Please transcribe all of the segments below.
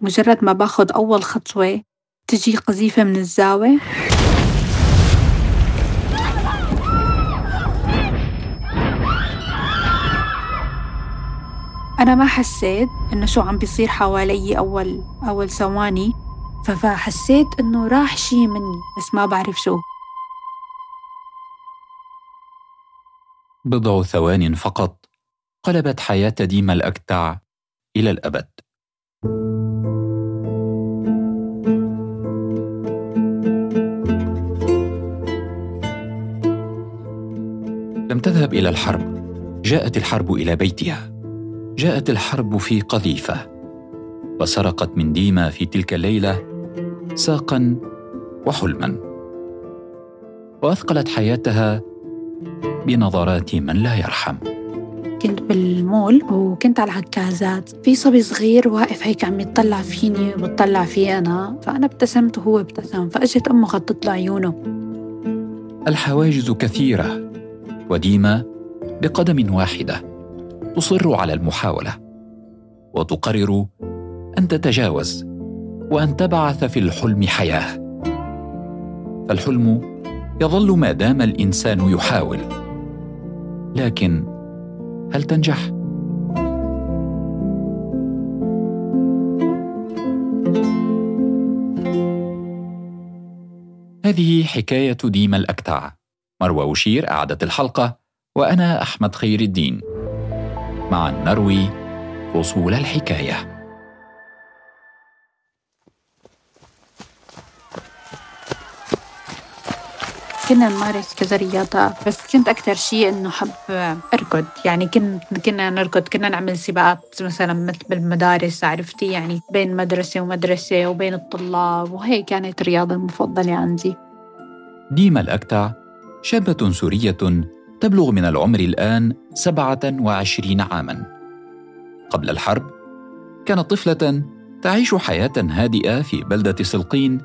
مجرد ما باخد أول خطوة تجي قذيفة من الزاوية. أنا ما حسيت إنه شو عم بيصير حوالي أول أول ثواني فحسيت إنه راح شي مني بس ما بعرف شو. بضع ثوان فقط. قلبت حياة ديما الأكتع إلى الأبد. لم تذهب إلى الحرب. جاءت الحرب إلى بيتها. جاءت الحرب في قذيفة. وسرقت من ديما في تلك الليلة ساقا وحلما. وأثقلت حياتها بنظرات من لا يرحم. كنت بالمول وكنت على العكازات في صبي صغير واقف هيك عم يطلع فيني وبتطلع فيه أنا. فأنا ابتسمت وهو ابتسم. فأجت أمه غطت له عيونه. الحواجز كثيرة. وديما بقدم واحدة تصر على المحاولة وتقرر أن تتجاوز وأن تبعث في الحلم حياة. فالحلم يظل ما دام الإنسان يحاول لكن هل تنجح؟ هذه حكاية ديما الأكتع. مروى وشير اعدت الحلقة وأنا أحمد خير الدين. معا نروي فصول الحكاية. كنا نمارس كذا رياضات بس كنت أكثر شيء إنه حب أركض. يعني كنت كنا نركض كنا نعمل سباقات مثلا مثل بالمدارس عرفتي؟ يعني بين مدرسة ومدرسة وبين الطلاب وهي كانت الرياضة المفضلة عندي. ديما الأكتع شابة سورية تبلغ من العمر الآن 27 عاما. قبل الحرب كانت طفلة تعيش حياة هادئة في بلدة سلقين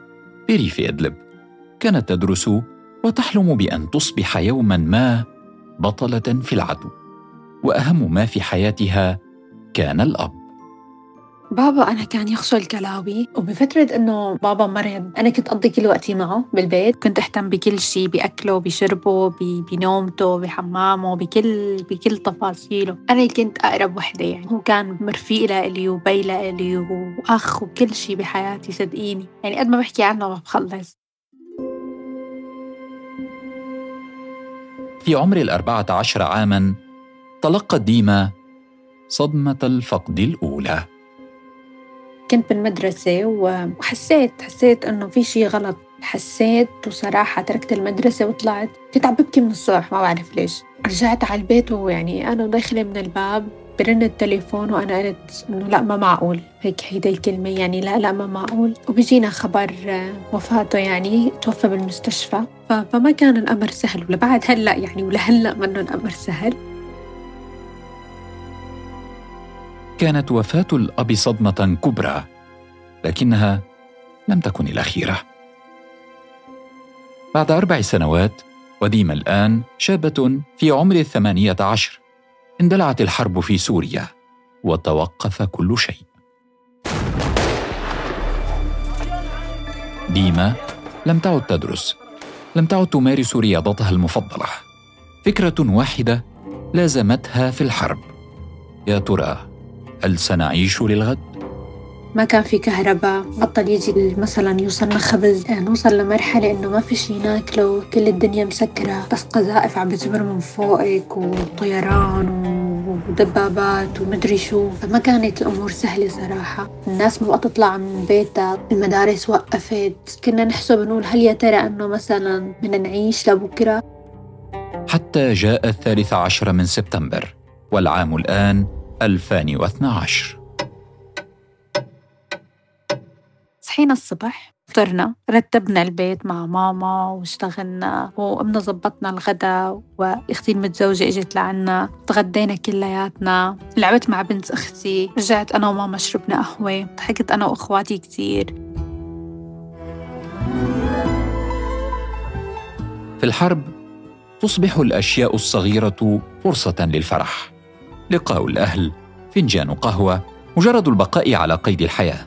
بريف إدلب. كانت تدرس وتحلم بأن تصبح يوما ما بطلة في العدو. وأهم ما في حياتها كان الأب. بابا أنا كان يغسل كلاوي وبفترة إنه بابا مرض أنا كنت أقضي كل وقتي معه بالبيت. كنت أهتم بكل شيء بأكله بشربه بنومته بحمامه بكل بكل تفاصيله. أنا اللي كنت أقرب وحدة يعني. هو كان مرفيق لإلي وبي لإلي وأخ وكل شيء بحياتي صدقيني. يعني قد ما بحكي عنه ما بخلص. في عمر الأربعة عشر عاماً تلقت ديما صدمة الفقد الأولى. كنت بالمدرسة وحسيت حسيت إنه في شيء غلط. حسيت وصراحة تركت المدرسة وطلعت. كنت عم ببكي من الصبح ما بعرف ليش. رجعت على البيت ويعني أنا داخلة من الباب برن التليفون وأنا قلت إنه لأ ما معقول. هيك هيدا الكلمة يعني لأ لأ ما معقول. وبيجينا خبر وفاته يعني توفى بالمستشفى. فما كان الأمر سهل. ولبعد هلأ يعني ولهلأ منه الأمر سهل. كانت وفاة الأب صدمة كبرى لكنها لم تكن الأخيرة. بعد أربع سنوات وديما الآن شابة في عمر الثمانية عشر اندلعت الحرب في سوريا وتوقف كل شيء. ديما لم تعد تدرس لم تعد تمارس رياضتها المفضلة. فكرة واحدة لازمتها في الحرب. يا ترى هل سنعيش للغد؟ ما كان في كهرباء بطل يجي مثلا يوصلنا خبز. يعني نوصل لمرحلة إنه ما في شي ناكله كل الدنيا مسكرة. بس قذائف عم بتمر من فوقك وطيران ودبابات ومدري شو. فما كانت الأمور سهلة صراحة. الناس ما تطلع من بيتها. المدارس وقفت. كنا نحسب نقول هل يا ترى أنه مثلا بدنا نعيش لبكرة؟ حتى جاء الثالث عشر من سبتمبر والعام الآن 2012 صحينا الصبح فطرنا رتبنا البيت مع ماما واشتغلنا وقمنا زبطنا الغداء وإختي المتزوجة إجت لعنا تغدينا كلياتنا لعبت مع بنت أختي رجعت أنا وماما شربنا قهوة ضحكت أنا وإخواتي كثير في الحرب تصبح الأشياء الصغيرة فرصة للفرح. لقاء الأهل. فنجان قهوة مجرد البقاء على قيد الحياة.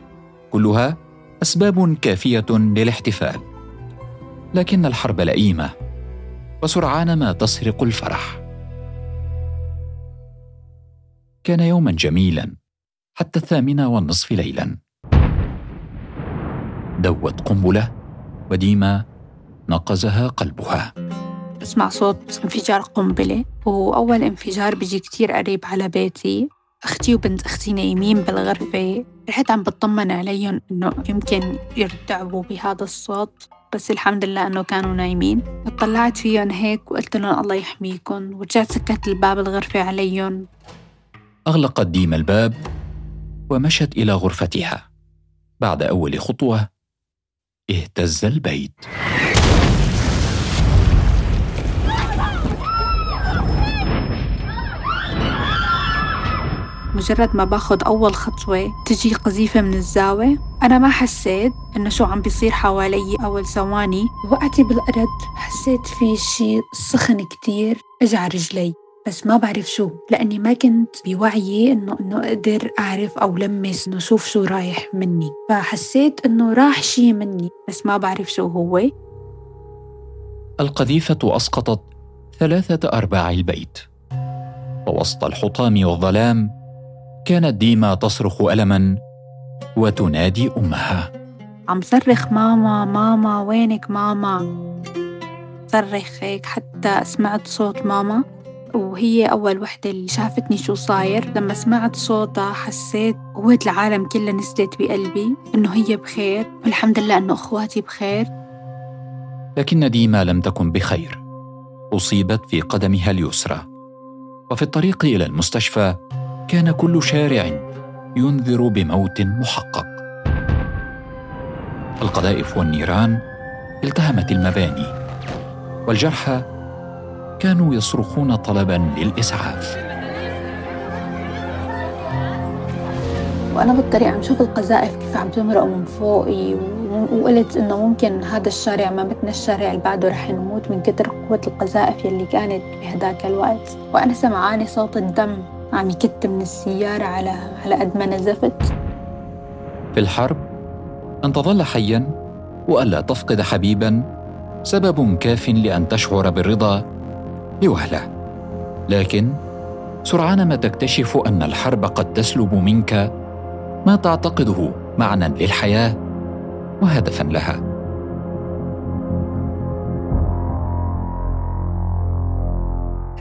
كلها أسباب كافية للاحتفال. لكن الحرب لئيمة وسرعان ما تسرق الفرح. كان يوما جميلا حتى الثامنة والنصف ليلا. دوت قنبلة وديما نقزها قلبها. بسمع صوت انفجار قنبلة وأول انفجار بيجي كتير قريب على بيتي. أختي وبنت أختي نايمين بالغرفة رحت عم بطمن عليهم إنه يمكن يرتعبوا بهذا الصوت بس الحمد لله إنه كانوا نايمين. اطلعت فيهم هيك وقلت لهم الله يحميكم ورجعت سكت الباب الغرفة عليهم. أغلقت ديما الباب ومشت إلى غرفتها. بعد أول خطوة اهتز البيت. مجرد ما باخد أول خطوة تجي قذيفة من الزاوية. أنا ما حسيت إنه شو عم بيصير حوالي أول ثواني. وقعتي بالأرض حسيت في شي سخن كتير إجا على رجلي. بس ما بعرف شو لأني ما كنت بوعيي إنه إنه أقدر أعرف أو لمس إنه شوف شو رايح مني. فحسيت إنه راح شي مني بس ما بعرف شو هو. القذيفة أسقطت ثلاثة أرباع البيت. ووسط الحطام والظلام كانت ديما تصرخ ألما وتنادي أمها. عم صرخ ماما ماما وينك ماما؟ صرخ هيك حتى سمعت صوت ماما وهي أول وحدة اللي شافتني شو صاير. لما سمعت صوتها حسيت قوة العالم كلها نزلت بقلبي إنه هي بخير والحمد لله إنه أخواتي بخير. لكن ديما لم تكن بخير أصيبت في قدمها اليسرى. وفي الطريق إلى المستشفى كان كل شارع ينذر بموت محقق. القذائف والنيران التهمت المباني والجرحى كانوا يصرخون طلبا للإسعاف. وأنا بالطريق عم شوف القذائف كيف عم تمرق من فوقي وقلت إنه ممكن هذا الشارع ما مثل الشارع اللي بعده رح نموت من كتر قوة القذائف يلي كانت بهداك الوقت. وأنا سمعاني صوت الدم. عم يكت من السيارة على على قد ما نزفت. في الحرب أن تظل حيا وألا تفقد حبيبا سبب كاف لأن تشعر بالرضا لوهلة لكن سرعان ما تكتشف أن الحرب قد تسلب منك ما تعتقده معنى للحياة وهدفا لها.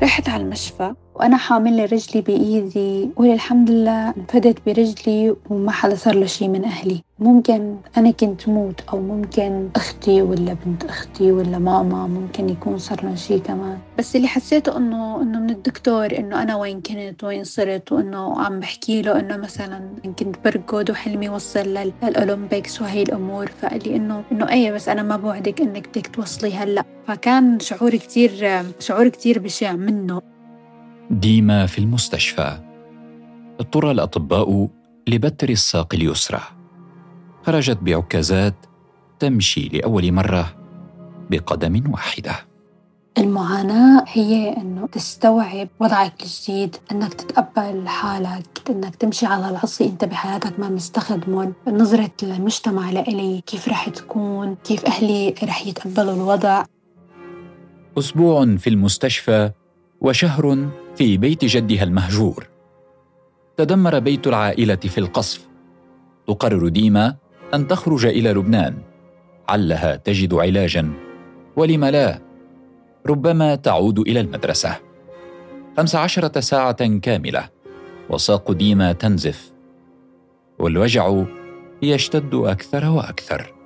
رحت على المشفى وأنا حاملة رجلي بإيدي وللحمد لله انفدت برجلي وما حدا صار له شي من أهلي. ممكن أنا كنت موت أو ممكن أختي ولا بنت أختي ولا ماما ممكن يكون صار لهم شي كمان. بس اللي حسيته إنه إنه من الدكتور إنه أنا وين كنت وين صرت وإنه عم بحكي له إنه مثلا كنت بركض وحلمي وصل للأولمبيكس وهي الأمور. فقال لي إنه إنه أي بس أنا ما بوعدك إنك بدك توصلي هلأ. فكان شعور كتير شعور كتير بشع منه. ديما في المستشفى. اضطر الأطباء لبتر الساق اليسرى. خرجت بعكازات تمشي لأول مرة بقدم واحدة. المعاناة هي إنه تستوعب وضعك الجديد إنك تتقبل حالك إنك تمشي على العصي أنت بحياتك ما مستخدمهم نظرة المجتمع لإلي كيف رح تكون كيف أهلي رح يتقبلوا الوضع. أسبوع في المستشفى وشهر في بيت جدها المهجور. تدمر بيت العائلة في القصف. تقرر ديما أن تخرج إلى لبنان. علها تجد علاجا. ولم لا؟ ربما تعود إلى المدرسة. خمس عشرة ساعة كاملة. وساق ديما تنزف. والوجع يشتد أكثر وأكثر.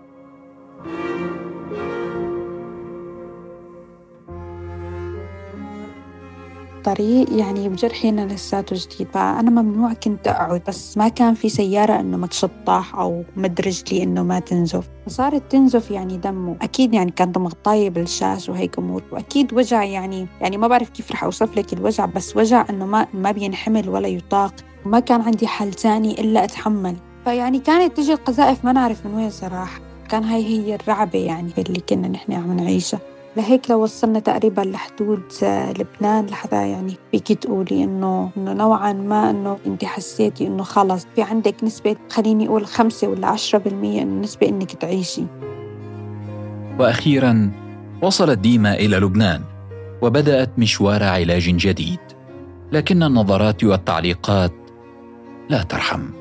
الطريق يعني بجرحي أنا لساته جديد. فأنا ممنوع كنت أقعد بس ما كان في سيارة إنه ما تشطح أو مد رجلي إنه ما تنزف. فصارت تنزف يعني دمه. أكيد يعني كانت مغطاية بالشاش وهيك أمور. وأكيد وجع يعني يعني ما بعرف كيف رح أوصف لك الوجع بس وجع إنه ما ما بينحمل ولا يطاق. ما كان عندي حل تاني إلا أتحمل. فيعني كانت تجي القذائف ما نعرف من وين صراحة. كان هاي هي الرعبة يعني اللي كنا نحن عم نعيشها. لهيك لو وصلنا تقريبا لحدود لبنان لحتى يعني فيكي تقولي إنه إنه نوعا ما إنه انت حسيتي إنه خلص. في عندك نسبة خليني أقول خمسة ولا عشرة بالمية نسبة إنك تعيشي. وأخيرا وصلت ديما إلى لبنان وبدأت مشوار علاج جديد لكن النظرات والتعليقات لا ترحم.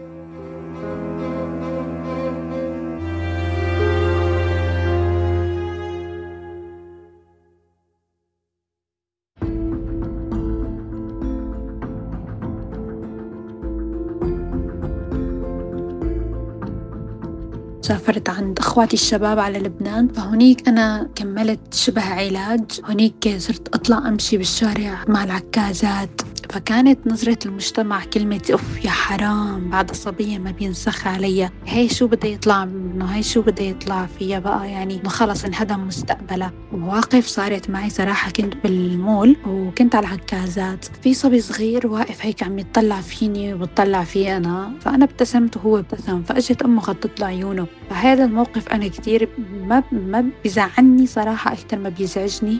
سافرت عند أخواتي الشباب على لبنان فهنيك أنا كملت شبه علاج هنيك صرت أطلع أمشي بالشارع مع العكازات. فكانت نظرة المجتمع كلمة أوف يا حرام بعد صبية ما بينسخ علي هي شو بده يطلع منه؟ هي شو بده يطلع فيها بقى؟ يعني إنه خلص انهدم مستقبلها مواقف صارت معي صراحة. كنت بالمول وكنت على العكازات في صبي صغير واقف هيك عم يطلع فيني وبتطلع في أنا. فأنا ابتسمت وهو ابتسم. فأجت أمه غطت له عيونه. فهذا الموقف أنا كثير ما ما بزعلني صراحة أكثر ما بيزعجني.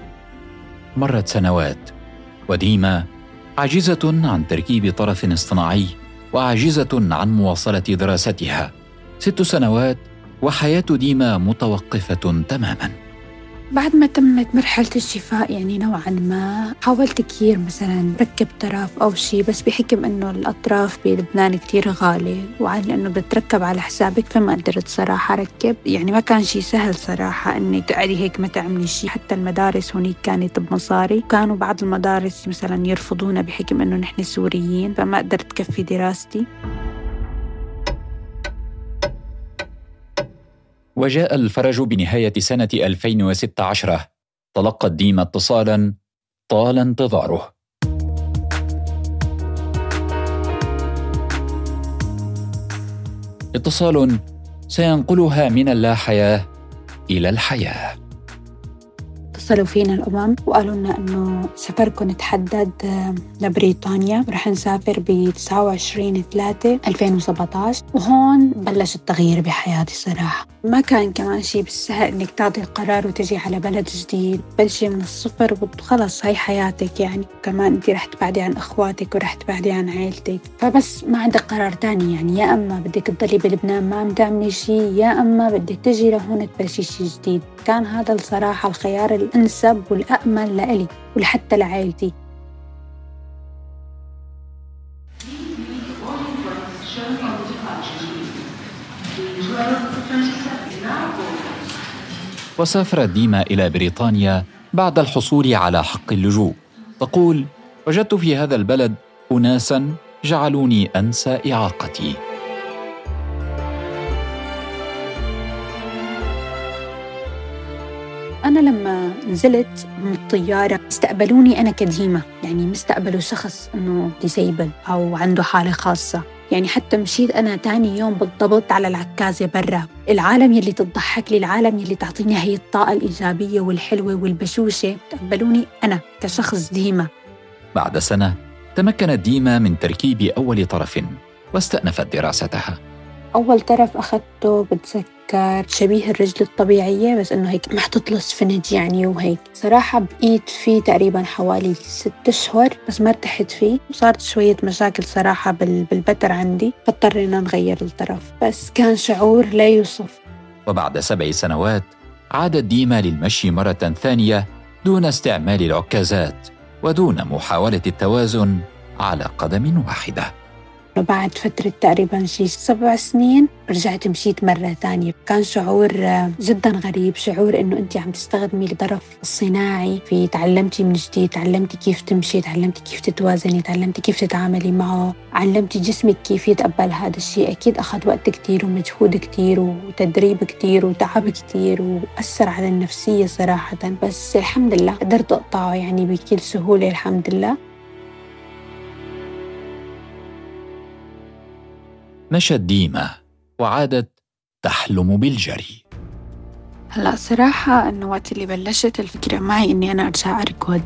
مرت سنوات. وديما عاجزة عن تركيب طرف اصطناعي وعاجزة عن مواصلة دراستها. ست سنوات وحياة ديما متوقفة تماما. بعد ما تمت مرحلة الشفاء يعني نوعا ما حاولت كثير مثلا ركب طرف أو شيء بس بحكم إنه الأطراف بلبنان كثير غالي وعن إنه بتركب على حسابك فما قدرت صراحة ركب يعني ما كان شيء سهل صراحة إنك تقعدي هيك ما تعملي شيء. حتى المدارس هونيك كانت بمصاري. كانوا بعض المدارس مثلا يرفضونا بحكم إنه نحن سوريين فما قدرت كفي دراستي. وجاء الفرج بنهاية سنة 2016 تلقت ديما اتصالا طال انتظاره. اتصال سينقلها من اللا حياة إلى الحياة. اتصلوا فينا الأمم وقالوا لنا إنه سفركم تحدد لبريطانيا. ورح نسافر ب 29 3 2017 وهون بلش التغيير بحياتي صراحة. ما كان كمان شيء بالسهل إنك تعطي القرار وتجي على بلد جديد بلشي من الصفر وخلص هاي حياتك يعني. كمان أنت رح تبعدي عن أخواتك ورح تبعدي عن عائلتك فبس ما عندك قرار تاني يعني. يا أما بدك تضلي بلبنان ما عم تعملي شيء يا أما بدك تجي لهون تبلشي شيء جديد. كان هذا الصراحة الخيار الأنسب والأأمن لإلي ولحتى لعائلتي وسافرت ديما إلى بريطانيا بعد الحصول على حق اللجوء. تقول وجدت في هذا البلد أناسا جعلوني أنسى إعاقتي. أنا لما نزلت من الطيارة استقبلوني أنا كديمة يعني مستقبلوا شخص إنه ديسيبل أو عنده حالة خاصة. يعني حتى مشيت أنا تاني يوم بالضبط على العكازة برا. العالم يلي تضحك لي العالم يلي تعطيني هي الطاقة الإيجابية والحلوة والبشوشة. تقبلوني أنا كشخص ديمة بعد سنة تمكنت ديما من تركيب أول طرف واستأنفت دراستها. أول طرف أخذته بتذكر. كان شبيه الرجل الطبيعية بس إنه هيك محطوط له سفنج يعني وهيك. صراحة بقيت فيه تقريبا حوالي ست أشهر بس ما ارتحت فيه. وصارت شوية مشاكل صراحة بالبتر عندي فاضطرينا نغير الطرف. بس كان شعور لا يوصف. وبعد سبع سنوات عادت ديما للمشي مرة ثانية دون استعمال العكازات ودون محاولة التوازن على قدم واحدة. بعد فترة تقريبا شي سبع سنين رجعت مشيت مرة ثانية. كان شعور آه، جدا غريب شعور إنه انت عم تستخدمي الظرف الصناعي في تعلمتي من جديد تعلمتي كيف تمشي تعلمتي كيف تتوازني تعلمتي كيف تتعاملي معه علمتي جسمك كيف يتقبل هذا الشيء. أكيد أخذ وقت كتير ومجهود كتير وتدريب كتير وتعب كتير وأثر على النفسية صراحة. بس الحمد لله قدرت أقطعه يعني بكل سهولة الحمد لله. مشت ديما وعادت تحلم بالجري. هلا صراحة إنه وقت اللي بلشت الفكرة معي إني أنا أرجع أركض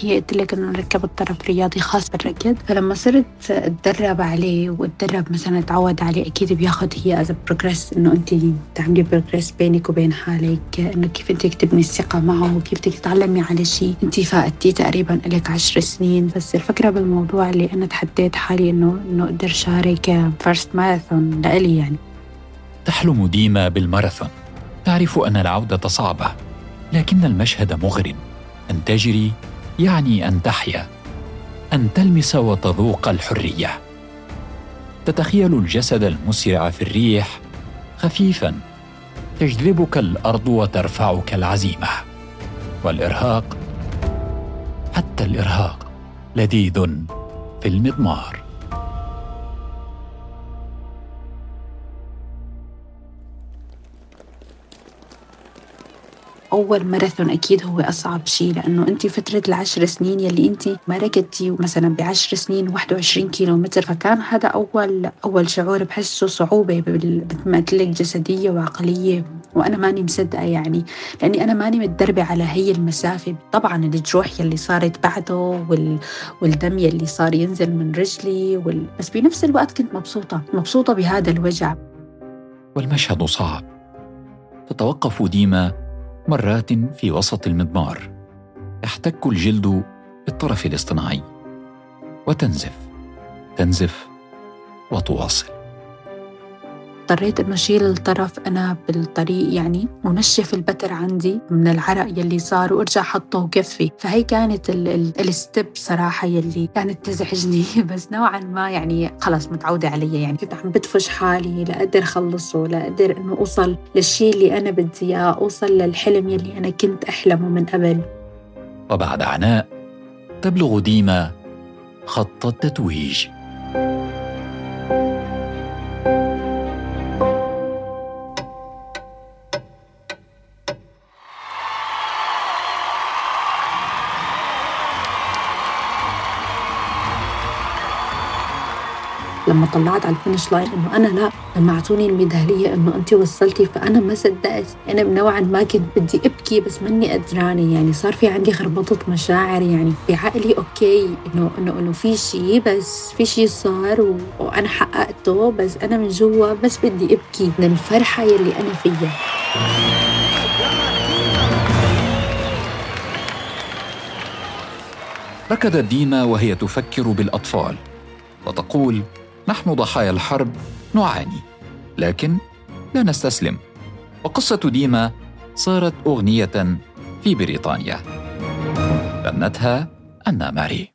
هي قلت لك إنه ركبت طرف رياضي خاص بالركض. فلما صرت أتدرب عليه وأتدرب مثلا أتعود عليه أكيد بياخد هي as progress إنه أنت تعملي بروجريس بينك وبين حالك إنه كيف أنت تبني الثقة معه وكيف بدك تتعلمي على شيء. أنت فاتي تقريبا لك عشر سنين. بس الفكرة بالموضوع اللي أنا تحديت حالي إنه إنه أقدر شارك first marathon لإلي يعني. تحلم ديما بالماراثون. تعرف أن العودة صعبة لكن المشهد مغر أن تجري يعني أن تحيا أن تلمس وتذوق الحرية. تتخيل الجسد المسرع في الريح خفيفا تجذبك الأرض وترفعك العزيمة. والإرهاق حتى الإرهاق لذيذ في المضمار. أول ماراثون أكيد هو أصعب شيء لأنه أنت فترة العشر سنين يلي أنت ما ركضتي مثلا بعشر سنين 21 كيلو متر فكان هذا أول أول شعور بحسه صعوبة مثل ما قلت لك جسدية وعقلية وأنا ماني مصدقة يعني لأني أنا ماني متدربة على هي المسافة. طبعا الجروح يلي صارت بعده وال... والدم يلي صار ينزل من رجلي وال... بس بنفس الوقت كنت مبسوطة مبسوطة بهذا الوجع. والمشهد صعب. تتوقف ديما مرات في وسط المضمار يحتك الجلد بالطرف الاصطناعي. وتنزف تنزف وتواصل. اضطريت انه أشيل الطرف أنا بالطريق يعني ونشف البتر عندي من العرق يلي صار وأرجع حطه وكفي. فهي كانت الستيب صراحة يلي كانت تزعجني. بس نوعا ما يعني خلص متعودة عليها يعني. كنت عم بدفش حالي لاقدر أخلصه لاقدر إنه أوصل للشيء اللي أنا بدي إياه أوصل للحلم يلي أنا كنت أحلمه من قبل. وبعد عناء تبلغ ديما خط التتويج. لما طلعت على ال finish line إنه أنا لا لما أعطوني الميدالية إنه انت وصلتي فأنا ما صدقت. أنا نوعا ما كنت بدي أبكي بس ماني قدرانة يعني. صار في عندي خربطة مشاعر يعني. بعقلي okay إنه إنه إنه في شيء بس في شيء صار و... وأنا حققته بس أنا من جوا بس بدي أبكي. من الفرحة يلي أنا فيها. ركضت ديما وهي تفكر بالأطفال وتقول نحن ضحايا الحرب نعاني لكن لا نستسلم. وقصة ديما صارت أغنية في بريطانيا. غنتها أنا ماري.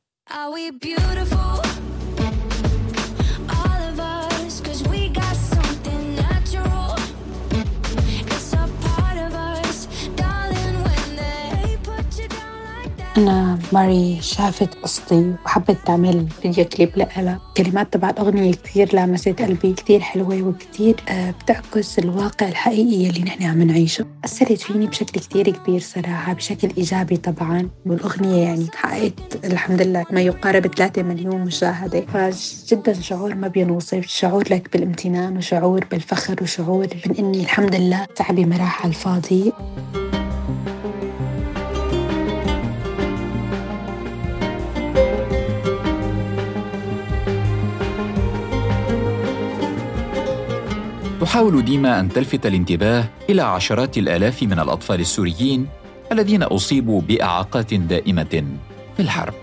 أنا ماري شافت قصتي وحبت تعمل فيديو كليب لها كلمات تبع الأغنية كثير لامست قلبي كثير حلوة وكثير آه، بتعكس الواقع الحقيقي اللي نحن عم نعيشه. أثرت فيني بشكل كثير كبير صراحة بشكل إيجابي طبعا. والأغنية يعني حققت الحمد لله ما يقارب 3 مليون مشاهدة. فجدا شعور ما بينوصف شعور لك بالامتنان وشعور بالفخر وشعور من إني الحمد لله تعبي ما راح على الفاضي تحاول ديما أن تلفت الانتباه إلى عشرات الآلاف من الأطفال السوريين الذين أصيبوا بإعاقات دائمة في الحرب.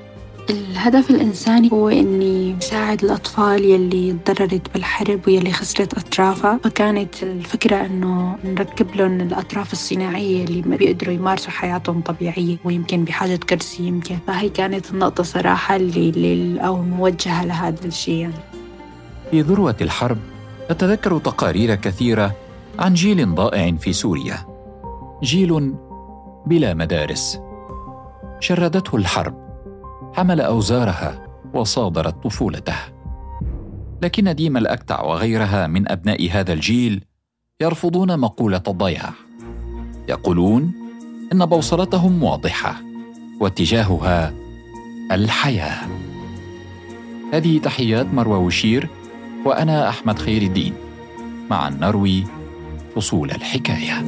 الهدف الإنساني هو إني ساعد الأطفال يلي تضررت بالحرب ويلي خسرت أطرافها. فكانت الفكرة إنه نركب لهم الأطراف الصناعية اللي ما بيقدروا يمارسوا حياتهم طبيعية ويمكن بحاجة كرسي يمكن. فهي كانت النقطة صراحة اللي, اللي أو موجهة لهذا الشيء. يعني. في ذروة الحرب أتذكر تقارير كثيرة عن جيل ضائع في سوريا. جيل بلا مدارس. شردته الحرب حمل أوزارها وصادرت طفولته. لكن ديما الأكتع وغيرها من أبناء هذا الجيل يرفضون مقولة الضياع. يقولون إن بوصلتهم واضحة واتجاهها الحياة. هذه تحيات مروى وشير وأنا أحمد خير الدين. معا نروي فصول الحكاية.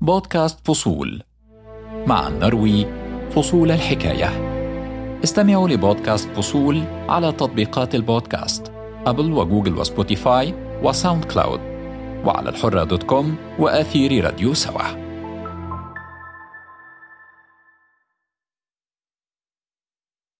بودكاست فصول. مع نروي فصول الحكاية. استمعوا لبودكاست فصول على تطبيقات البودكاست أبل وجوجل وسبوتيفاي وساوند كلاود وعلى الحرة دوت كوم وآثير راديو سوا.